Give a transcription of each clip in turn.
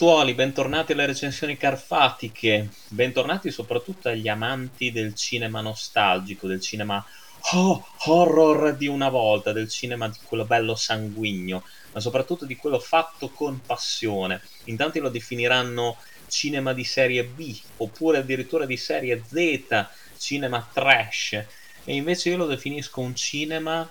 Ragazzuoli, bentornati alle recensioni carfatiche, bentornati soprattutto agli amanti del cinema nostalgico, del cinema oh, horror di una volta, del cinema di quello bello sanguigno, ma soprattutto di quello fatto con passione. In tanti lo definiranno cinema di serie B, oppure addirittura di serie Z, cinema trash, e invece io lo definisco un cinema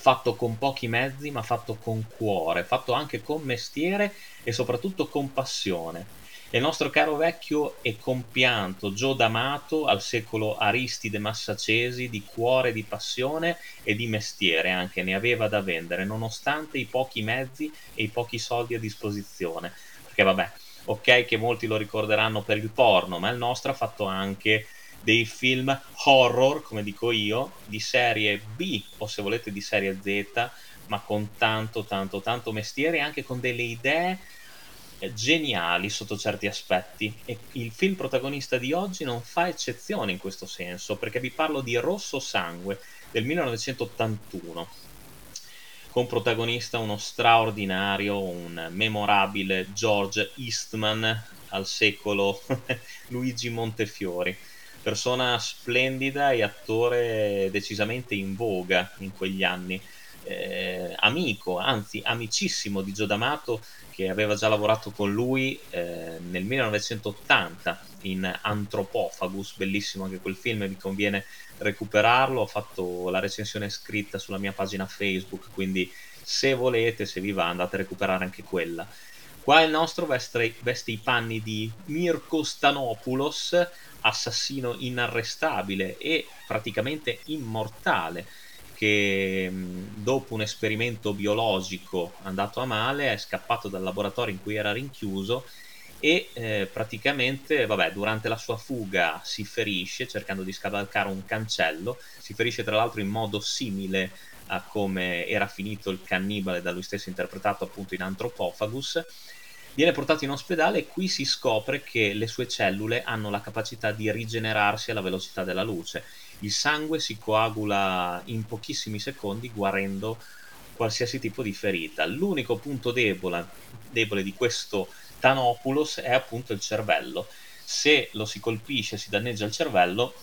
fatto con pochi mezzi, ma fatto con cuore, fatto anche con mestiere e soprattutto con passione. il nostro caro vecchio e compianto Gio D'Amato, al secolo Aristide Massacesi, di cuore, di passione e di mestiere anche ne aveva da vendere, nonostante i pochi mezzi e i pochi soldi a disposizione. Perché vabbè, ok che molti lo ricorderanno per il porno, ma il nostro ha fatto anche dei film horror, come dico io, di serie B o se volete di serie Z, ma con tanto, tanto, tanto mestiere e anche con delle idee eh, geniali sotto certi aspetti. E il film protagonista di oggi non fa eccezione in questo senso perché vi parlo di Rosso Sangue del 1981 con protagonista uno straordinario, un memorabile George Eastman al secolo Luigi Montefiori persona splendida e attore decisamente in voga in quegli anni. Eh, amico, anzi amicissimo di Gio D'Amato che aveva già lavorato con lui eh, nel 1980 in Anthropophagus, bellissimo anche quel film, vi conviene recuperarlo, ho fatto la recensione scritta sulla mia pagina Facebook, quindi se volete, se vi va, andate a recuperare anche quella. Qua il nostro veste, veste i panni di Mirko Stanopoulos, assassino inarrestabile e praticamente immortale che dopo un esperimento biologico andato a male è scappato dal laboratorio in cui era rinchiuso e eh, praticamente vabbè, durante la sua fuga si ferisce cercando di scavalcare un cancello, si ferisce tra l'altro in modo simile a come era finito il cannibale da lui stesso interpretato appunto in Anthropophagus Viene portato in ospedale e qui si scopre che le sue cellule hanno la capacità di rigenerarsi alla velocità della luce. Il sangue si coagula in pochissimi secondi guarendo qualsiasi tipo di ferita. L'unico punto debole, debole di questo Tanopulos è appunto il cervello. Se lo si colpisce, si danneggia il cervello,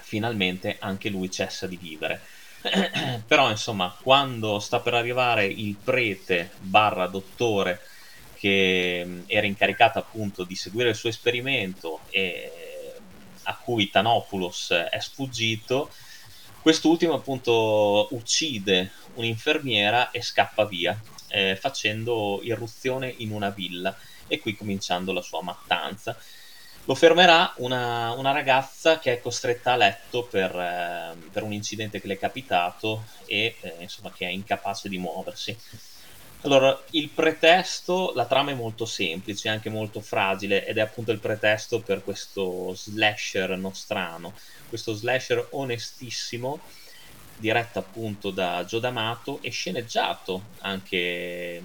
finalmente anche lui cessa di vivere. Però insomma, quando sta per arrivare il prete barra dottore che era incaricata appunto di seguire il suo esperimento e a cui Tanopoulos è sfuggito, quest'ultimo appunto uccide un'infermiera e scappa via, eh, facendo irruzione in una villa e qui cominciando la sua mattanza. Lo fermerà una, una ragazza che è costretta a letto per, eh, per, un incidente che le è capitato e eh, insomma che è incapace di muoversi. Allora, il pretesto, la trama è molto semplice, anche molto fragile, ed è appunto il pretesto per questo slasher nostrano, questo slasher onestissimo, diretto appunto da Joe D'Amato e sceneggiato anche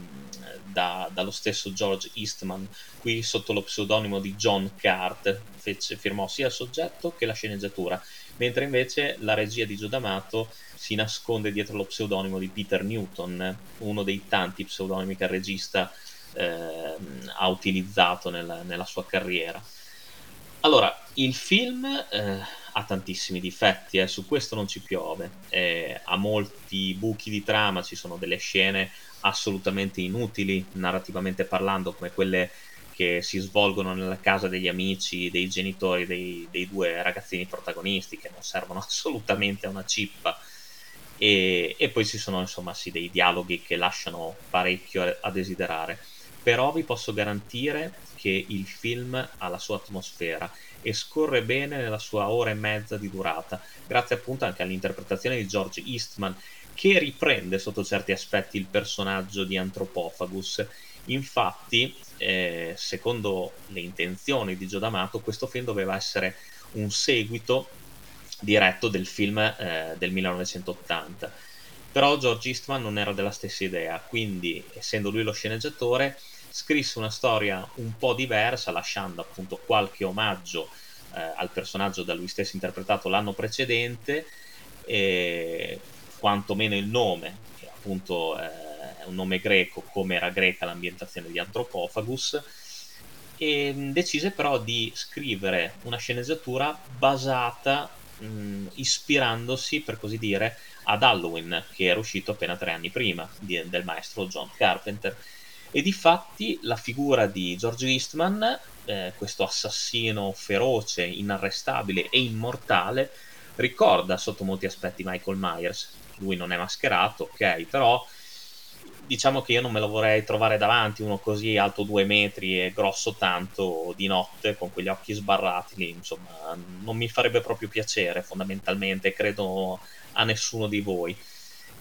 da, dallo stesso George Eastman, qui sotto lo pseudonimo di John Cart, fece, firmò sia il soggetto che la sceneggiatura, mentre invece la regia di Joe D'Amato si nasconde dietro lo pseudonimo di Peter Newton, uno dei tanti pseudonimi che il regista eh, ha utilizzato nella, nella, sua carriera. Allora, il film eh, ha tantissimi difetti, eh, su questo non ci piove, eh, ha molti buchi di trama, ci sono delle scene assolutamente inutili narrativamente parlando, come quelle che si svolgono nella casa degli amici, dei genitori dei, dei due ragazzini protagonisti, che non servono assolutamente a una cippa e, e poi ci sono insomma sì, dei dialoghi che lasciano parecchio a desiderare però vi posso garantire che il film ha la sua atmosfera e scorre bene nella sua ora e mezza di durata, grazie appunto anche all'interpretazione di George Eastman, che riprende sotto certi aspetti il personaggio di Anthropophagus. Infatti, eh, secondo le intenzioni di Gio D'Amato, questo film doveva essere un seguito diretto del film eh, del 1980. Però George Eastman non era della stessa idea, quindi essendo lui lo sceneggiatore scrisse una storia un po' diversa, lasciando appunto qualche omaggio eh, al personaggio da lui stesso interpretato l'anno precedente, e quantomeno il nome, che appunto eh, è un nome greco come era greca l'ambientazione di Anthropophagus, e decise però di scrivere una sceneggiatura basata, mh, ispirandosi per così dire ad Halloween, che era uscito appena tre anni prima di, del maestro John Carpenter. E di fatti la figura di George Eastman, eh, questo assassino feroce, inarrestabile e immortale, ricorda sotto molti aspetti Michael Myers. Lui non è mascherato, ok, però diciamo che io non me lo vorrei trovare davanti uno così alto due metri e grosso tanto di notte con quegli occhi sbarrati insomma non mi farebbe proprio piacere fondamentalmente credo a nessuno di voi.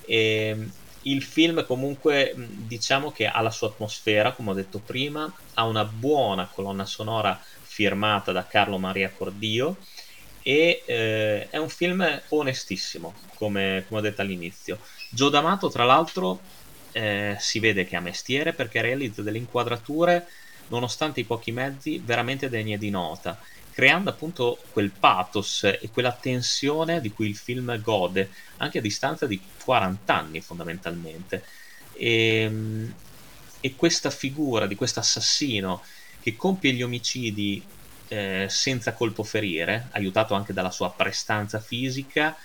E il film comunque diciamo che ha la sua atmosfera come ho detto prima ha una buona colonna sonora firmata da Carlo Maria Cordio e eh, è un film onestissimo come, come ho detto all'inizio. Gio D'Amato tra l'altro eh, si vede che ha mestiere perché realizza delle inquadrature nonostante i pochi mezzi veramente degne di nota creando appunto quel pathos e quella tensione di cui il film gode anche a distanza di 40 anni fondamentalmente. E, ehm, e questa figura di questo assassino che compie gli omicidi eh, senza colpo ferire aiutato anche dalla sua prestanza fisica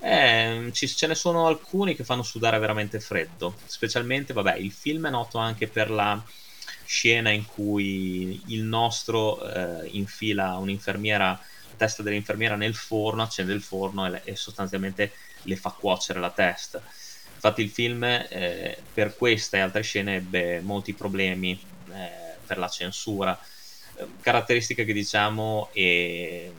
eh, ci, ce ne sono alcuni che fanno sudare veramente freddo, specialmente, vabbè, il film è noto anche per la scena in cui il nostro eh, infila un'infermiera, testa dell'infermiera nel forno, accende il forno e, e sostanzialmente le fa cuocere la testa. Infatti il film eh, per questa e altre scene ebbe molti problemi eh, per la censura, eh, caratteristica che diciamo è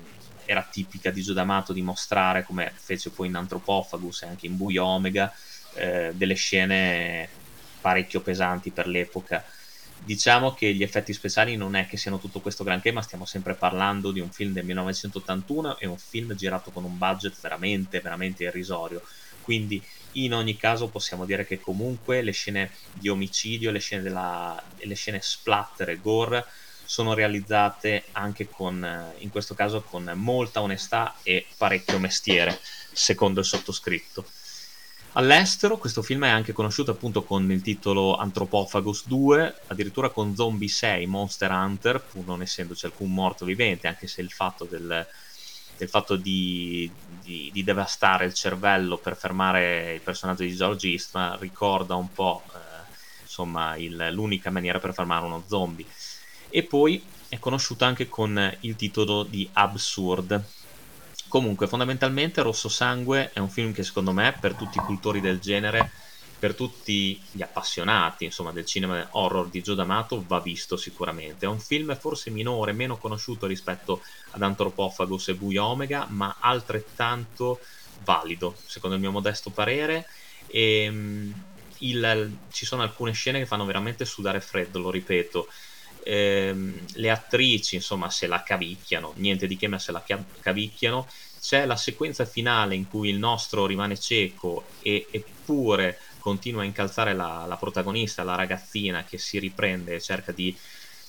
era tipica di Giudamato di mostrare, come fece poi in Anthropophagus e anche in Buio Omega, eh, delle scene parecchio pesanti per l'epoca. Diciamo che gli effetti speciali non è che siano tutto questo granché, ma stiamo sempre parlando di un film del 1981 e un film girato con un budget veramente, veramente irrisorio. Quindi in ogni caso possiamo dire che comunque le scene di omicidio, le scene, della, le scene splatter e gore sono realizzate anche con, eh, in questo caso, con molta onestà e parecchio mestiere, secondo il sottoscritto. All'estero questo film è anche conosciuto appunto con il titolo Anthropophagus 2, addirittura con Zombie 6 Monster Hunter, pur non essendoci alcun morto vivente, anche se il fatto, del, del fatto di, di, di, devastare il cervello per fermare il personaggio di George Eastman ricorda un po' eh, insomma il, l'unica maniera per fermare uno zombie e poi è conosciuta anche con il titolo di Absurd. Comunque, fondamentalmente Rosso Sangue è un film che secondo me, per tutti i cultori del genere, per tutti gli appassionati insomma, del cinema horror di Joe D'Amato, va visto sicuramente. È un film forse minore, meno conosciuto rispetto ad Anthropophagus e Buio Omega, ma altrettanto valido, secondo il mio modesto parere. E, ehm, il, ci sono alcune scene che fanno veramente sudare freddo, lo ripeto ehm, le attrici insomma se la cavicchiano, niente di che ma se la cavicchiano, c'è la sequenza finale in cui il nostro rimane cieco e, eppure continua a incalzare la, la, protagonista, la ragazzina che si riprende e cerca di,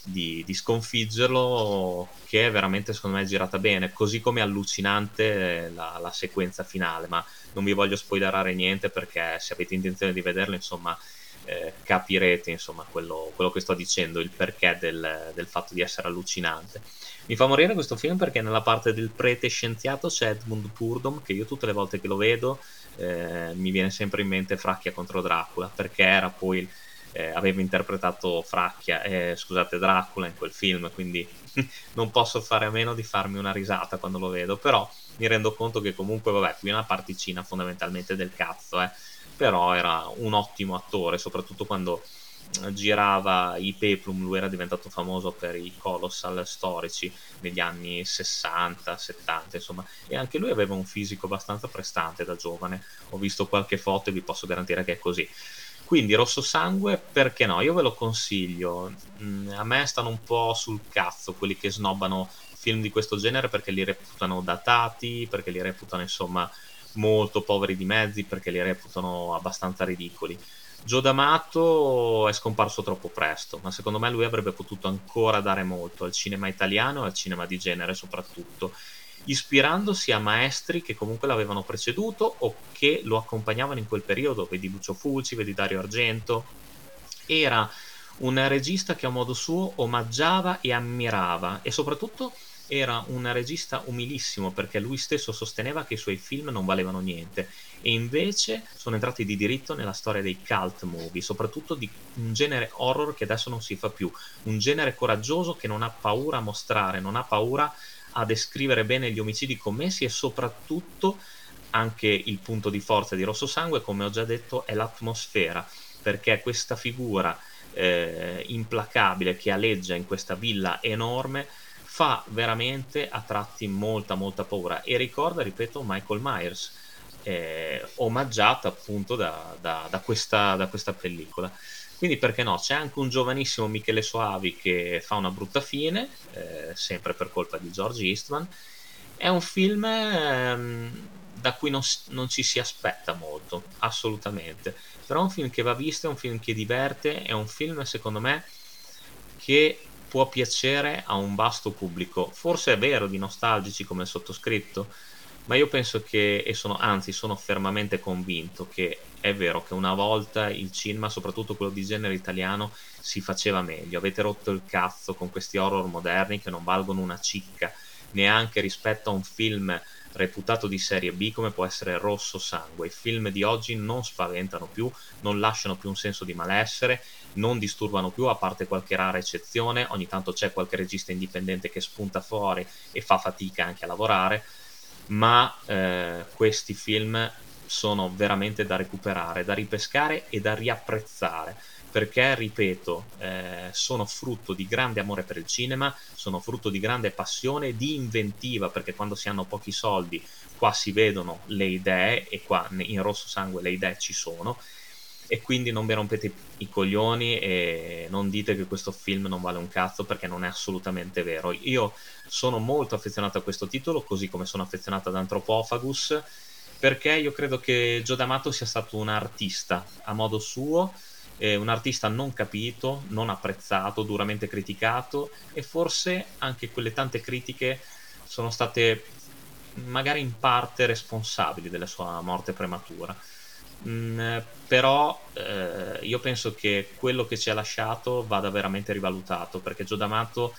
di, di, sconfiggerlo, che è veramente secondo me girata bene, così come allucinante la, la sequenza finale, ma non vi voglio spoilerare niente perché se avete intenzione di vederlo insomma eh, capirete insomma quello, quello, che sto dicendo, il perché del, del, fatto di essere allucinante. Mi fa morire questo film perché nella parte del prete scienziato c'è Edmund Purdom che io tutte le volte che lo vedo eh, mi viene sempre in mente Fracchia contro Dracula perché era poi eh, aveva interpretato Fracchia, eh, scusate Dracula in quel film quindi non posso fare a meno di farmi una risata quando lo vedo però mi rendo conto che comunque vabbè qui è una particina fondamentalmente del cazzo eh però era un ottimo attore, soprattutto quando eh, girava i Peplum, lui era diventato famoso per i colossal storici negli anni 60, 70, insomma, e anche lui aveva un fisico abbastanza prestante da giovane. Ho visto qualche foto e vi posso garantire che è così. Quindi Rosso Sangue, perché no? Io ve lo consiglio. Mm, a me stanno un po' sul cazzo quelli che snobbano film di questo genere perché li reputano datati, perché li reputano insomma molto poveri di mezzi perché li reputano abbastanza ridicoli. Joe D'Amato è scomparso troppo presto, ma secondo me lui avrebbe potuto ancora dare molto al cinema italiano e al cinema di genere soprattutto. ispirandosi a maestri che comunque l'avevano preceduto o che lo accompagnavano in quel periodo, vedi Lucio Fulci, vedi Dario Argento. Era un regista che a modo suo omaggiava e ammirava e soprattutto era un regista umilissimo perché lui stesso sosteneva che i suoi film non valevano niente. E invece sono entrati di diritto nella storia dei cult movie, soprattutto di un genere horror che adesso non si fa più, un genere coraggioso che non ha paura a mostrare, non ha paura a descrivere bene gli omicidi commessi e soprattutto anche il punto di forza di Rosso Sangue, come ho già detto, è l'atmosfera, perché questa figura eh, implacabile che aleggia in questa villa enorme fa veramente a tratti molta molta paura e ricorda, ripeto, Michael Myers, eh, omaggiata appunto da, da, da, questa, da questa pellicola. Quindi perché no? C'è anche un giovanissimo Michele Soavi che fa una brutta fine, eh, sempre per colpa di George Eastman. È un film ehm, da cui non, non, ci si aspetta molto, assolutamente. Però è un film che va visto, è un film che diverte, è un film secondo me che può piacere a un vasto pubblico. Forse è vero di nostalgici come il sottoscritto, ma io penso che, e sono, anzi sono fermamente convinto che è vero che una volta il cinema, soprattutto quello di genere italiano, si faceva meglio. Avete rotto il cazzo con questi horror moderni che non valgono una cicca, neanche rispetto a un film reputato di serie B come può essere Rosso Sangue. I film di oggi non spaventano più, non lasciano più un senso di malessere, non disturbano più, a parte qualche rara eccezione. Ogni tanto c'è qualche regista indipendente che spunta fuori e fa fatica anche a lavorare, ma eh, questi film sono veramente da recuperare, da ripescare e da riapprezzare perché, ripeto, eh, sono frutto di grande amore per il cinema, sono frutto di grande passione, di inventiva, perché quando si hanno pochi soldi qua si vedono le idee e qua in rosso sangue le idee ci sono e quindi non vi rompete i coglioni e non dite che questo film non vale un cazzo perché non è assolutamente vero. Io sono molto affezionato a questo titolo, così come sono affezionato ad Anthropophagus, perché io credo che Gio D'Amato sia stato un artista a modo suo eh, un artista non capito, non apprezzato, duramente criticato e forse anche quelle tante critiche sono state magari in parte responsabili della sua morte prematura. Mm, però eh, io penso che quello che ci ha lasciato vada veramente rivalutato perché Gio D'Amato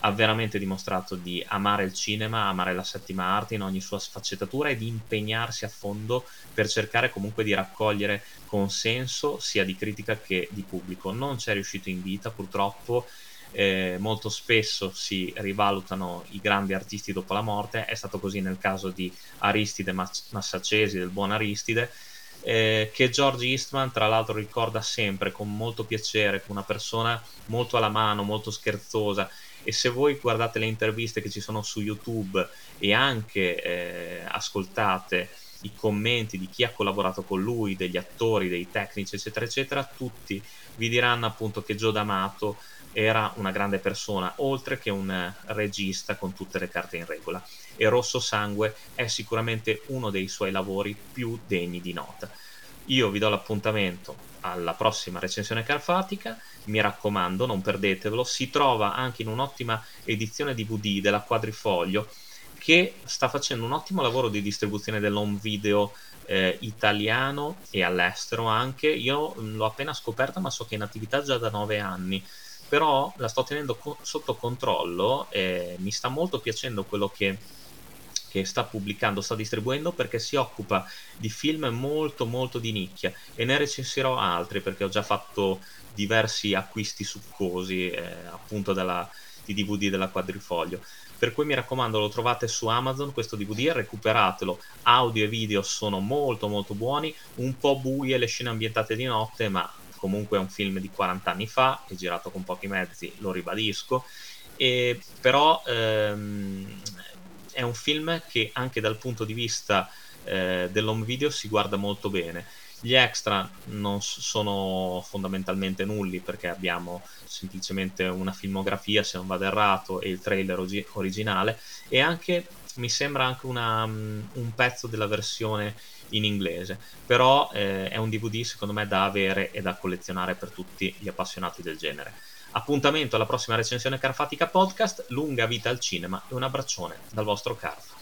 ha veramente dimostrato di amare il cinema, amare la settima arte in ogni sua sfaccettatura e di impegnarsi a fondo per cercare comunque di raccogliere consenso sia di critica che di pubblico. Non ci è riuscito in vita purtroppo. Eh, molto spesso si rivalutano i grandi artisti dopo la morte, è stato così nel caso di Aristide Massacesi, del buon Aristide, eh, che George Eastman tra l'altro ricorda sempre con molto piacere, come una persona molto alla mano, molto scherzosa e se voi guardate le interviste che ci sono su YouTube e anche eh, ascoltate i commenti di chi ha collaborato con lui, degli attori, dei tecnici, eccetera, eccetera, tutti vi diranno appunto che Joe D'Amato era una grande persona, oltre che un regista con tutte le carte in regola. E Rosso Sangue è sicuramente uno dei suoi lavori più degni di nota. Io vi do l'appuntamento alla prossima recensione carfatica, mi raccomando, non perdetevelo, si trova anche in un'ottima edizione DVD della Quadrifoglio che sta facendo un ottimo lavoro di distribuzione dell'home video eh, italiano e all'estero anche. Io l'ho appena scoperta, ma so che è in attività già da nove anni. Però la sto tenendo co- sotto controllo e mi sta molto piacendo quello che che sta pubblicando, sta distribuendo perché si occupa di film molto molto di nicchia. E ne recensirò altri perché ho già fatto diversi acquisti succosi eh, appunto della, di DVD della quadrifoglio. Per cui mi raccomando lo trovate su Amazon questo DVD recuperatelo. Audio e video sono molto molto buoni. Un po' buie le scene ambientate di notte ma comunque è un film di 40 anni fa è girato con pochi mezzi lo ribadisco. E però ehm, è un film che anche dal punto di vista eh, dell'home video si guarda molto bene. Gli extra non sono fondamentalmente nulli perché abbiamo semplicemente una filmografia, se non vado errato, e il trailer og- originale e anche mi sembra anche una, um, un pezzo della versione in inglese, però eh, è un DVD secondo me da avere e da collezionare per tutti gli appassionati del genere. Appuntamento alla prossima recensione Carfatica Podcast, lunga vita al cinema e un abbraccione dal vostro Carfa.